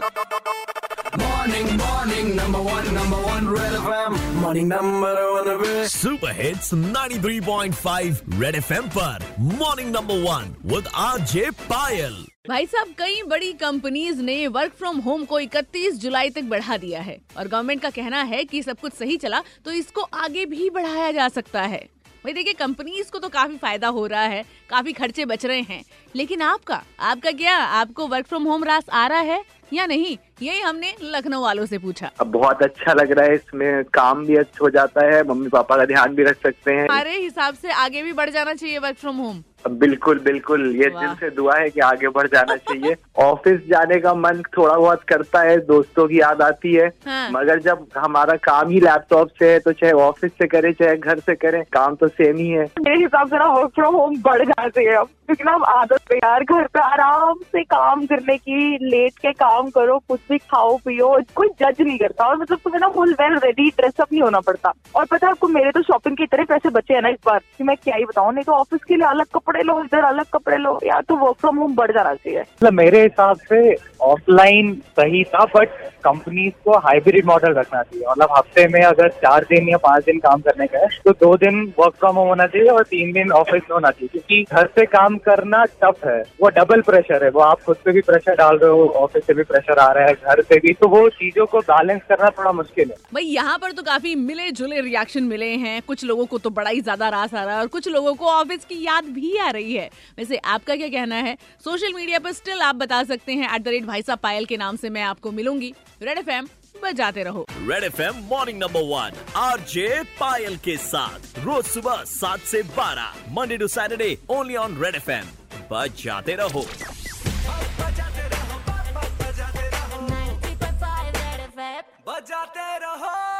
Morning, morning, number one, number one, Red FM. Morning, number one, Red. Super hits 93.5 red FM पर. Morning number one with RJ Payal भाई साहब कई बड़ी companies ने work from home को 31 जुलाई तक बढ़ा दिया है। और गवर्नमेंट का कहना है कि सब कुछ सही चला तो इसको आगे भी बढ़ाया जा सकता है। भाई देखिए कंपनीज़ को तो काफ़ी फ़ायदा हो रहा है काफ़ी खर्चे बच रहे हैं। लेकिन आपका आपका क्या? आपको वर्क फ्रॉम होम रास आ रहा है? या नहीं यही हमने लखनऊ वालों से पूछा। अब बहुत अच्छा लग रहा है इसमें काम भी अच्छा हो जाता है मम्मी पापा का ध्यान भी रख सकते हैं। हमारे हिसाब से आगे भी बढ़ जाना चाहिए वर्क फ्रॉम होम बिल्कुल बिल्कुल ये। दिल से दुआ है कि आगे बढ़ जाना चाहिए। ऑफ़िस जाने का मन थोड़ा बहुत करता है दोस्तों की याद आती है। हाँ। मगर जब हमारा काम ही लैपटॉप से है तो चाहे ऑफ़िस से करे चाहे घर से करे काम तो सेम ही है। मेरे हिसाब से ना वर्क फ्रॉम होम बढ़ जाना चाहिए अब क्योंकि ना आदत पे यार घर पे आराम से काम करने की लेट के काम करो, कुछ भी खाओ, पियो, कोई जज नहीं करता और मतलब तुम्हें ना फुल वेल रेडी ड्रेसअप नहीं होना पड़ता। और पता है आपको मेरे तो शॉपिंग के इतने पैसे बचे हैं ना इस बार कि मैं क्या ही बताऊँ, नहीं तो ऑफ़िस के लिए अलग कपड़े लो, इधर अलग कपड़े लो, या तो वर्क फ्रॉम होम बढ़ जाना चाहिए। मतलब मेरे हिसाब से ऑफलाइन सही था बट कंपनीज़ को हाइब्रिड मॉडल रखना चाहिए। मतलब हफ़्ते में अगर चार दिन या पाँच दिन काम करने का है तो दो दिन वर्क फ्रॉम होम होना चाहिए और तीन दिन ऑफ़िस में होना चाहिए, क्योंकि घर से काम करना टफ है। वो डबल प्रेशर है, वो आप खुद पे भी प्रेशर डाल रहे हो ऑफ़िस से भी प्रेशर आ रहा है घर से भी तो वो चीज़ों को बैलेंस करना थोड़ा मुश्किल है। भाई यहाँ पर तो काफ़ी मिले जुले रिएक्शन मिले हैं। कुछ लोगों को तो बड़ा ही ज़्यादा रास आ रहा है और कुछ लोगों को ऑफ़िस की याद भी आ रही है। वैसे आपका क्या कहना है? सोशल मीडिया पर स्टिल आप बता सकते हैं एट द रेट भाई साहब पायल के नाम से मैं आपको मिलूँगी। रेड एफ़ बजाते रहो। Red FM morning number one RJ Payal के साथ रोज सुबह सात से बारह Monday to Saturday only on red FM बजाते रहो। बजाते रहो।